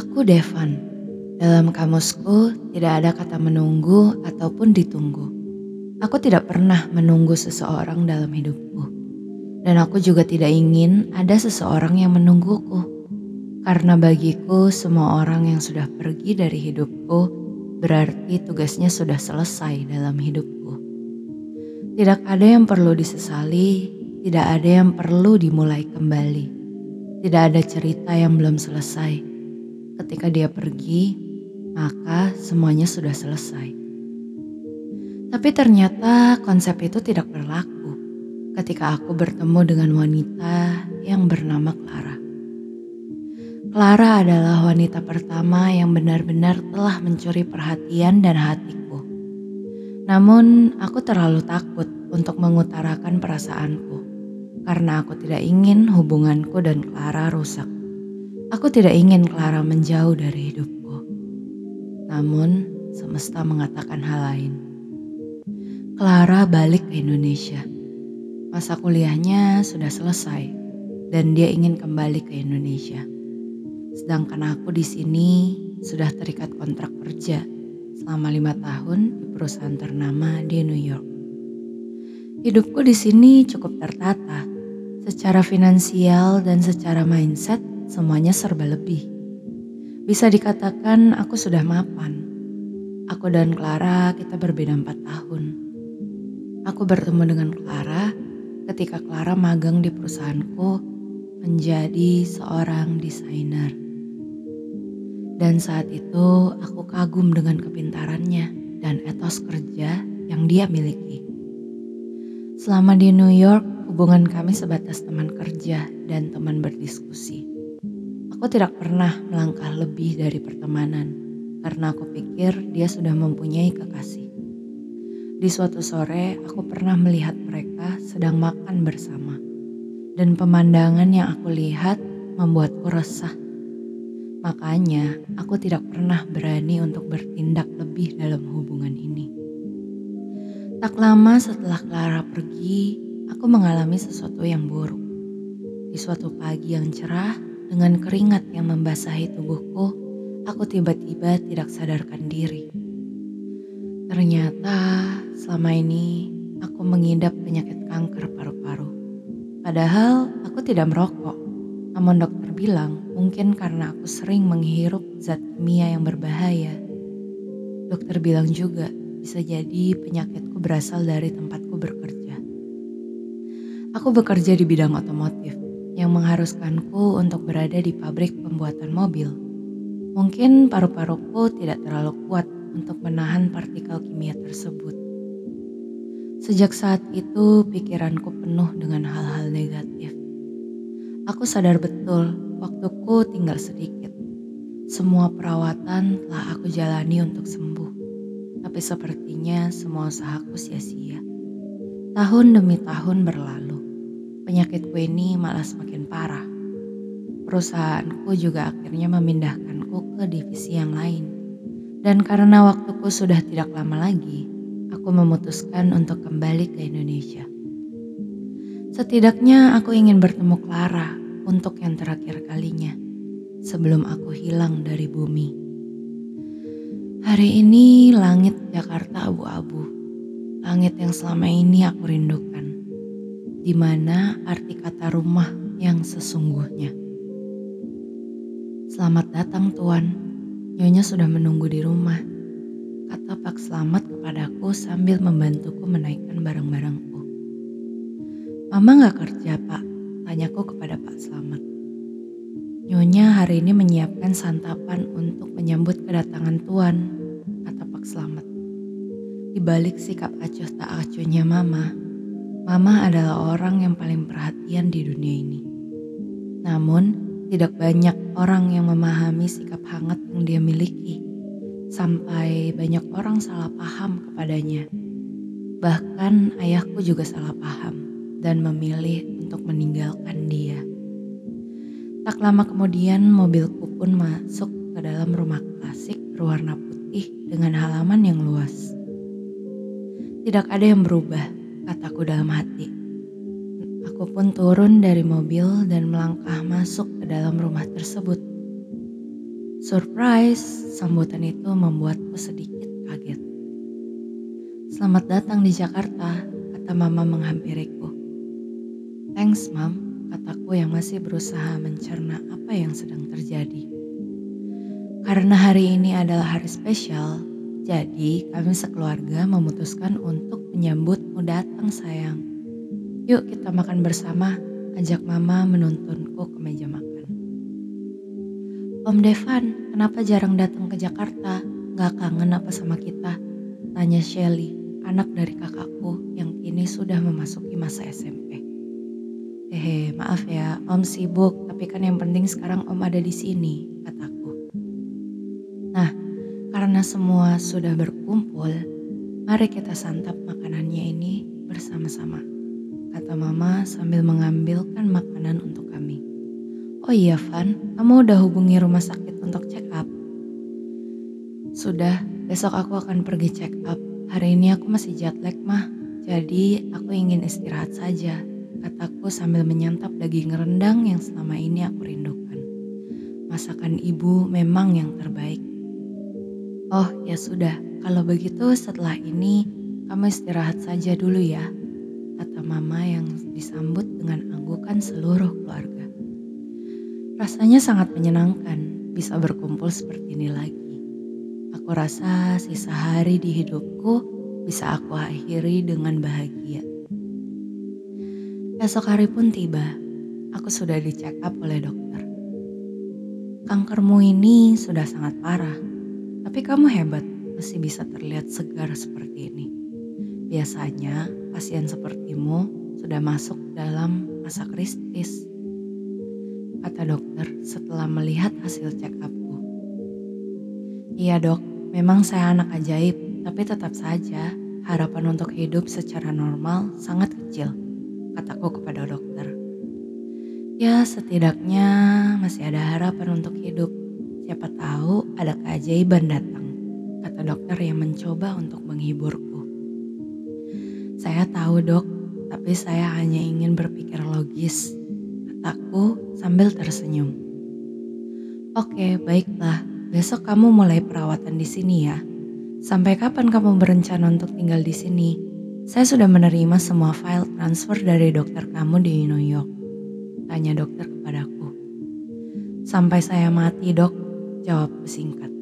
Aku Devan. Dalam kamusku tidak ada kata menunggu ataupun ditunggu. Aku tidak pernah menunggu seseorang dalam hidupku. Dan aku juga tidak ingin ada seseorang yang menungguku. Karena bagiku semua orang yang sudah pergi dari hidupku berarti tugasnya sudah selesai dalam hidupku. Tidak ada yang perlu disesali, tidak ada yang perlu dimulai kembali. Tidak ada cerita yang belum selesai. Ketika dia pergi, maka semuanya sudah selesai. Tapi ternyata konsep itu tidak berlaku ketika aku bertemu dengan wanita yang bernama Clara. Clara adalah wanita pertama yang benar-benar telah mencuri perhatian dan hatiku. Namun, aku terlalu takut untuk mengutarakan perasaanku karena aku tidak ingin hubunganku dan Clara rusak. Aku tidak ingin Clara menjauh dari hidupku. Namun, semesta mengatakan hal lain. Clara balik ke Indonesia. Masa kuliahnya sudah selesai dan dia ingin kembali ke Indonesia. Sedangkan aku di sini sudah terikat kontrak kerja selama lima tahun di perusahaan ternama di New York. Hidupku di sini cukup tertata. Secara finansial dan secara mindset semuanya serba lebih. Bisa dikatakan aku sudah mapan. Aku dan Clara kita berbeda empat tahun. Aku bertemu dengan Clara ketika Clara magang di perusahaanku menjadi seorang desainer. Dan saat itu aku kagum dengan kepintarannya dan etos kerja yang dia miliki. Selama di New York, hubungan kami sebatas teman kerja dan teman berdiskusi. Aku tidak pernah melangkah lebih dari pertemanan karena aku pikir dia sudah mempunyai kekasih. Di suatu sore, aku pernah melihat mereka sedang makan bersama, dan pemandangan yang aku lihat membuatku resah Makanya, aku tidak pernah berani untuk bertindak lebih dalam hubungan ini. Tak lama setelah Clara pergi, aku mengalami sesuatu yang buruk. Di suatu pagi yang cerah, dengan keringat yang membasahi tubuhku, aku tiba-tiba tidak sadarkan diri. Ternyata selama ini aku mengidap penyakit kanker paru-paru. Padahal aku tidak merokok, namun dokter bilang mungkin karena aku sering menghirup zat kimia yang berbahaya. Dokter bilang juga bisa jadi penyakitku berasal dari tempatku bekerja. Aku bekerja di bidang otomotif yang mengharuskanku untuk berada di pabrik pembuatan mobil. Mungkin paru-paruku tidak terlalu kuat untuk menahan partikel kimia tersebut. Sejak saat itu, pikiranku penuh dengan hal-hal negatif. Aku sadar betul Waktuku tinggal sedikit. Semua perawatan telah aku jalani untuk sembuh. Tapi sepertinya semua usahaku sia-sia. Tahun demi tahun berlalu. Penyakitku ini malah semakin parah. Perusahaanku juga akhirnya memindahkanku ke divisi yang lain. Dan karena waktuku sudah tidak lama lagi, aku memutuskan untuk kembali ke Indonesia. Setidaknya aku ingin bertemu Clara untuk yang terakhir kalinya sebelum aku hilang dari bumi. Hari ini langit Jakarta abu-abu, langit yang selama ini aku rindukan, di mana arti kata rumah yang sesungguhnya. Selamat datang Tuan, Nyonya sudah menunggu di rumah. Kata Pak Selamat kepadaku sambil membantuku menaikkan barang-barangku. Mama gak kerja pak, Tanyaku kepada Pak Slamet. Nyonya hari ini menyiapkan santapan untuk menyambut kedatangan Tuan, kata Pak Slamet. Di balik sikap acuh tak acuhnya Mama, Mama adalah orang yang paling perhatian di dunia ini. Namun, tidak banyak orang yang memahami sikap hangat yang dia miliki, sampai banyak orang salah paham kepadanya. Bahkan ayahku juga salah paham dan memilih untuk meninggalkan dia. Tak lama kemudian mobilku pun masuk ke dalam rumah klasik berwarna putih dengan halaman yang luas. Tidak ada yang berubah, kataku dalam hati. Aku pun turun dari mobil dan melangkah masuk ke dalam rumah tersebut. Surprise, sambutan itu membuatku sedikit kaget. Selamat datang di Jakarta, kata mama menghampiriku. Thanks, mam, kataku yang masih berusaha mencerna apa yang sedang terjadi. Karena hari ini adalah hari spesial, jadi kami sekeluarga memutuskan untuk menyambutmu datang sayang. Yuk kita makan bersama, ajak mama menuntunku ke meja makan. Om Devan, kenapa jarang datang ke Jakarta? Gak kangen apa sama kita? Tanya Shelly, anak dari kakakku yang kini sudah memasuki masa SMP. Hehe, maaf ya, Om sibuk, tapi kan yang penting sekarang Om ada di sini, kataku. Nah, karena semua sudah berkumpul, mari kita santap makanannya ini bersama-sama, kata Mama sambil mengambilkan makanan untuk kami. Oh iya Van, kamu udah hubungi rumah sakit untuk check up? Sudah, besok aku akan pergi check up. Hari ini aku masih jet lag mah, jadi aku ingin istirahat saja, kataku sambil menyantap daging rendang yang selama ini aku rindukan. Masakan ibu memang yang terbaik. Oh ya sudah, kalau begitu setelah ini kamu istirahat saja dulu ya, kata mama yang disambut dengan anggukan seluruh keluarga. Rasanya sangat menyenangkan bisa berkumpul seperti ini lagi. Aku rasa sisa hari di hidupku bisa aku akhiri dengan bahagia. Esok hari pun tiba, aku sudah dicek up oleh dokter. Kankermu ini sudah sangat parah, tapi kamu hebat, masih bisa terlihat segar seperti ini. Biasanya pasien sepertimu sudah masuk dalam masa kritis kata dokter setelah melihat hasil check upku. Iya dok, memang saya anak ajaib, tapi tetap saja harapan untuk hidup secara normal sangat kecil, kataku kepada dokter. Ya setidaknya masih ada harapan untuk hidup, siapa tahu ada keajaiban datang, kata dokter yang mencoba untuk menghiburku. Saya tahu dok, tapi saya hanya ingin berpikir logis, kataku sambil tersenyum. Oke, baiklah. Besok kamu mulai perawatan di sini ya. Sampai kapan kamu berencana untuk tinggal di sini? Saya sudah menerima semua file transfer dari dokter kamu di New York. Tanya dokter kepadaku. Sampai saya mati dok, jawabku singkat.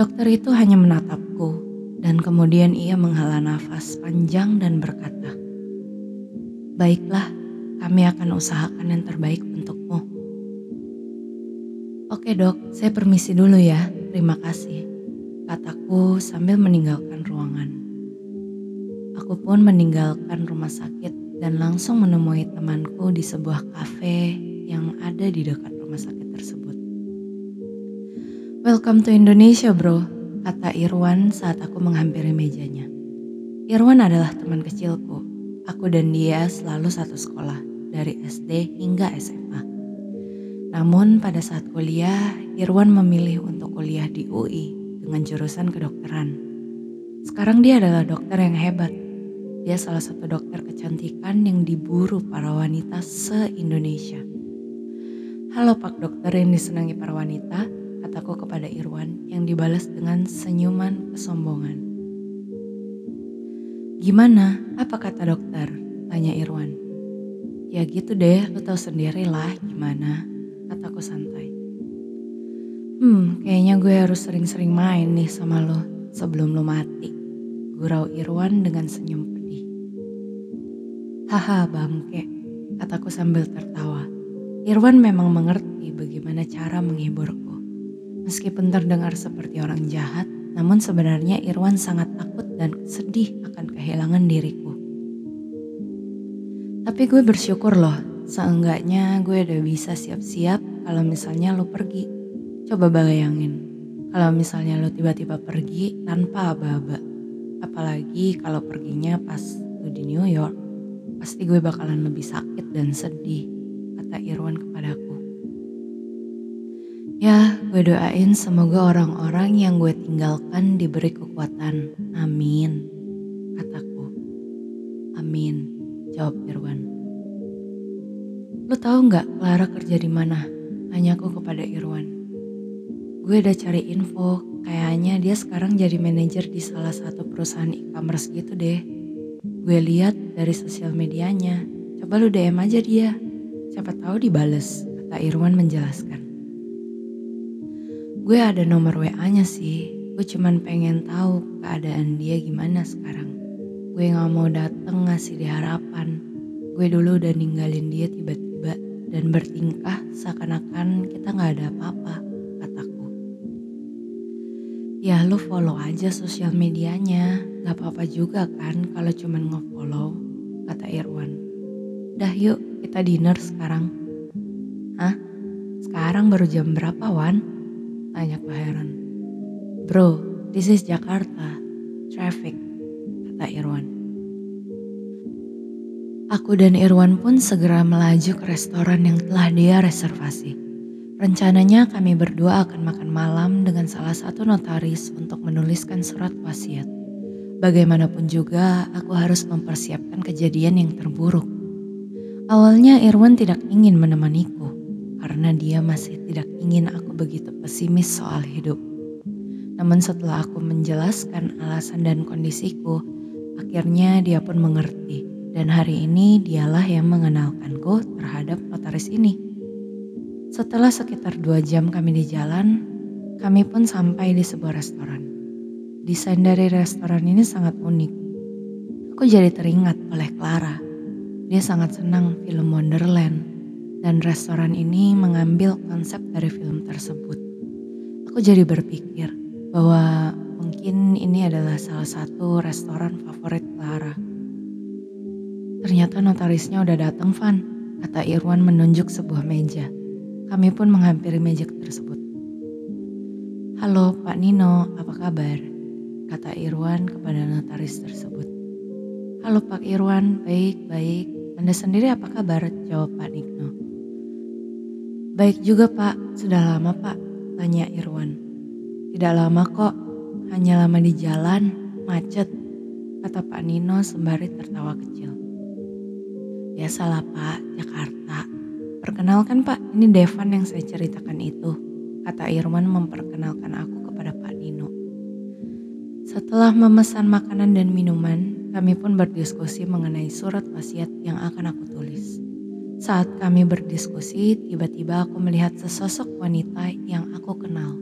Dokter itu hanya menatapku dan kemudian ia menghela nafas panjang dan berkata, Baiklah, kami akan usahakan yang terbaik untukmu. Oke dok, saya permisi dulu ya. Terima kasih. Kataku sambil meninggalkan ruangan. Aku pun meninggalkan rumah sakit dan langsung menemui temanku di sebuah kafe yang ada di dekat rumah sakit tersebut. Welcome to Indonesia bro, kata Irwan saat aku menghampiri mejanya. Irwan adalah teman kecilku. Aku dan dia selalu satu sekolah dari SD hingga SMA. Namun pada saat kuliah, Irwan memilih untuk kuliah di UI dengan jurusan kedokteran. Sekarang dia adalah dokter yang hebat. Dia salah satu dokter kecantikan yang diburu para wanita se-Indonesia. Halo Pak Dokter yang disenangi para wanita, kataku kepada Irwan yang dibalas dengan senyuman kesombongan. Gimana? Apa kata dokter? Tanya Irwan. Ya gitu deh, lo tau sendiri lah gimana, kataku santai. Hmm, kayaknya gue harus sering-sering main nih sama lo sebelum lo mati. Gurau Irwan dengan senyum pedih. Haha bangke, kataku sambil tertawa. Irwan memang mengerti bagaimana cara menghiburku. Meskipun terdengar seperti orang jahat, namun sebenarnya Irwan sangat takut dan sedih akan kehilangan diriku. Tapi gue bersyukur loh, seenggaknya gue udah bisa siap-siap kalau misalnya lo pergi. Coba bayangin, kalau misalnya lo tiba-tiba pergi tanpa aba-aba. Apalagi kalau perginya pas lo di New York, pasti gue bakalan lebih sakit dan sedih, kata Irwan kepadaku. Ya, gue doain semoga orang-orang yang gue tinggalkan diberi kekuatan. Amin, kataku. Amin jawab Irwan. Lu tahu nggak Clara kerja di mana? Tanyaku kepada Irwan. Gue udah cari info, kayaknya dia sekarang jadi manajer di salah satu perusahaan e-commerce gitu deh. Gue lihat dari sosial medianya. Coba lu DM aja dia. Siapa tahu dibales, kata Irwan menjelaskan. Gue ada nomor WA-nya sih. Gue cuman pengen tahu keadaan dia gimana sekarang. Gue gak mau dateng ngasih dia harapan. Gue dulu udah ninggalin dia tiba-tiba dan bertingkah seakan-akan kita gak ada apa-apa, kataku. Ya lu follow aja sosial medianya, gak apa-apa juga kan kalau cuman nge-follow, kata Irwan. Dah yuk kita dinner sekarang. Hah? Sekarang baru jam berapa Wan? Tanyaku heran. Bro, this is Jakarta. Traffic, kata Irwan. Aku dan Irwan pun segera melaju ke restoran yang telah dia reservasi. Rencananya kami berdua akan makan malam dengan salah satu notaris untuk menuliskan surat wasiat. Bagaimanapun juga, aku harus mempersiapkan kejadian yang terburuk. Awalnya Irwan tidak ingin menemaniku karena dia masih tidak ingin aku begitu pesimis soal hidup. Namun setelah aku menjelaskan alasan dan kondisiku, akhirnya dia pun mengerti dan hari ini dialah yang mengenalkanku terhadap notaris ini. Setelah sekitar dua jam kami di jalan, kami pun sampai di sebuah restoran. Desain dari restoran ini sangat unik. Aku jadi teringat oleh Clara. Dia sangat senang film Wonderland dan restoran ini mengambil konsep dari film tersebut. Aku jadi berpikir bahwa mungkin ini adalah salah satu restoran favorit Clara. Ternyata notarisnya udah datang, Van, kata Irwan menunjuk sebuah meja. Kami pun menghampiri meja tersebut. Halo Pak Nino, apa kabar? Kata Irwan kepada notaris tersebut. Halo Pak Irwan, baik-baik. Anda sendiri apa kabar? Jawab Pak Nino. Baik juga Pak, sudah lama Pak, tanya Irwan. Tidak lama kok, hanya lama di jalan, macet, kata Pak Nino sembari tertawa kecil. Biasalah Pak, Jakarta. Perkenalkan Pak, ini Devan yang saya ceritakan itu. Kata Irwan memperkenalkan aku kepada Pak Nino. Setelah memesan makanan dan minuman, kami pun berdiskusi mengenai surat wasiat yang akan aku tulis. Saat kami berdiskusi, tiba-tiba aku melihat sesosok wanita yang aku kenal.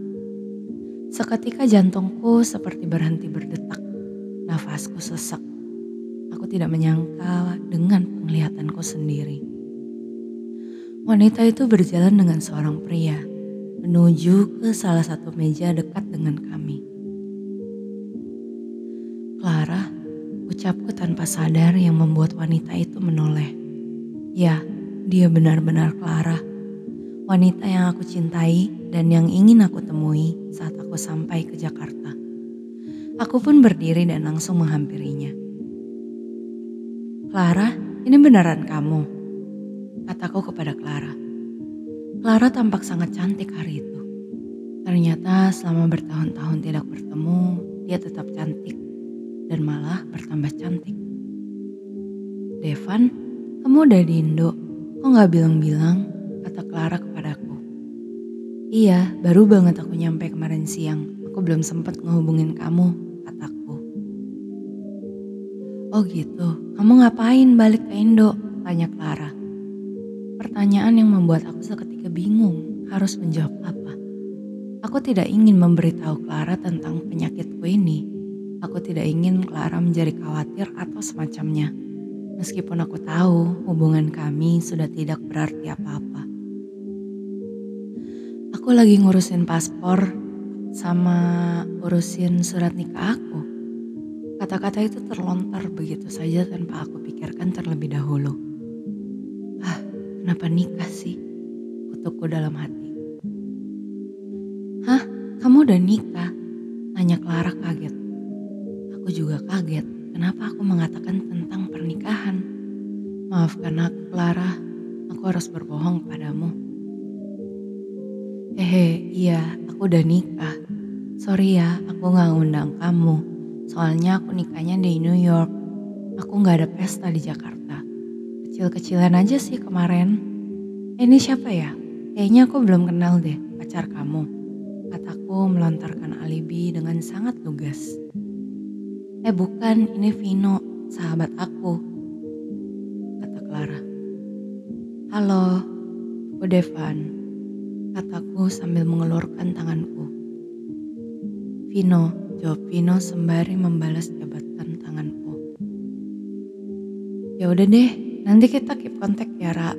Seketika jantungku seperti berhenti berdetak. Nafasku sesak Aku tidak menyangka dengan penglihatanku sendiri. Wanita itu berjalan dengan seorang pria menuju ke salah satu meja dekat dengan kami. Clara, ucapku tanpa sadar yang membuat wanita itu menoleh. Ya, dia benar-benar Clara. Wanita yang aku cintai dan yang ingin aku temui saat aku sampai ke Jakarta. Aku pun berdiri dan langsung menghampirinya. Clara, ini beneran kamu? Kataku kepada Clara. Clara tampak sangat cantik hari itu. Ternyata selama bertahun-tahun tidak bertemu, dia tetap cantik dan malah bertambah cantik. Devan, kamu udah di Indo, kok gak bilang-bilang? Kata Clara kepadaku. Iya, baru banget aku nyampe kemarin siang. Aku belum sempat ngehubungin kamu, Oh gitu, kamu ngapain balik ke Indo? Tanya Clara. Pertanyaan yang membuat aku seketika bingung harus menjawab apa. Aku tidak ingin memberitahu Clara tentang penyakitku ini. Aku tidak ingin Clara menjadi khawatir atau semacamnya. Meskipun aku tahu hubungan kami sudah tidak berarti apa-apa. Aku lagi ngurusin paspor sama urusin surat nikah aku. Kata-kata itu terlontar begitu saja tanpa aku pikirkan terlebih dahulu. Ah, kenapa nikah sih? Kutukku dalam hati. Hah, kamu udah nikah? Tanya Clara kaget. Aku juga kaget kenapa aku mengatakan tentang pernikahan. Maafkan aku Clara, aku harus berbohong padamu. Hehe, iya, aku udah nikah. Sorry ya, aku gak ngundang kamu. Soalnya aku nikahnya di New York. Aku nggak ada pesta di Jakarta. Kecil-kecilan aja sih kemarin. Eh, ini siapa ya? Kayaknya aku belum kenal deh pacar kamu. kataku melontarkan alibi dengan sangat lugas. Eh bukan, ini Vino, sahabat aku. Kata Clara. Halo, aku Devan. Kataku sambil mengelurkan tanganku. Vino, jawab Vino sembari membalas jabatan tanganku. Ya udah deh, nanti kita keep kontak ya, Ra.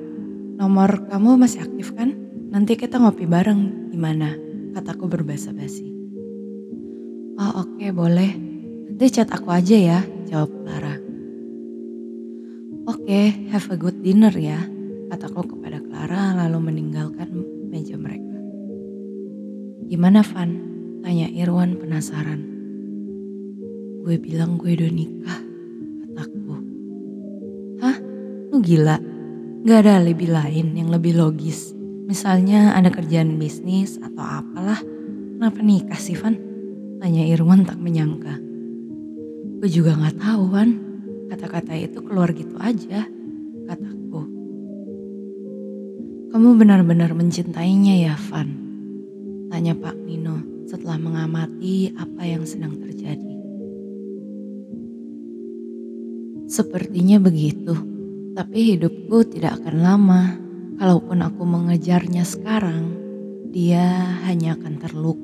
Nomor kamu masih aktif kan? Nanti kita ngopi bareng, gimana? Kataku berbahasa basi. Oh oke okay, boleh. Nanti chat aku aja ya, jawab Clara. Oke, okay, have a good dinner ya, kataku kepada Clara lalu meninggalkan meja mereka. Gimana Van? Tanya Irwan penasaran. Gue bilang gue udah nikah, kataku. Hah? Lu gila? Gak ada lebih lain yang lebih logis. Misalnya ada kerjaan bisnis atau apalah. Kenapa nikah sih Van? Tanya Irwan tak menyangka. Gue juga gak tahu Van. Kata-kata itu keluar gitu aja, kataku. Kamu benar-benar mencintainya ya Van? Tanya Pak Nino setelah mengamati apa yang sedang terjadi. Sepertinya begitu, tapi hidupku tidak akan lama. Kalaupun aku mengejarnya sekarang, dia hanya akan terluka.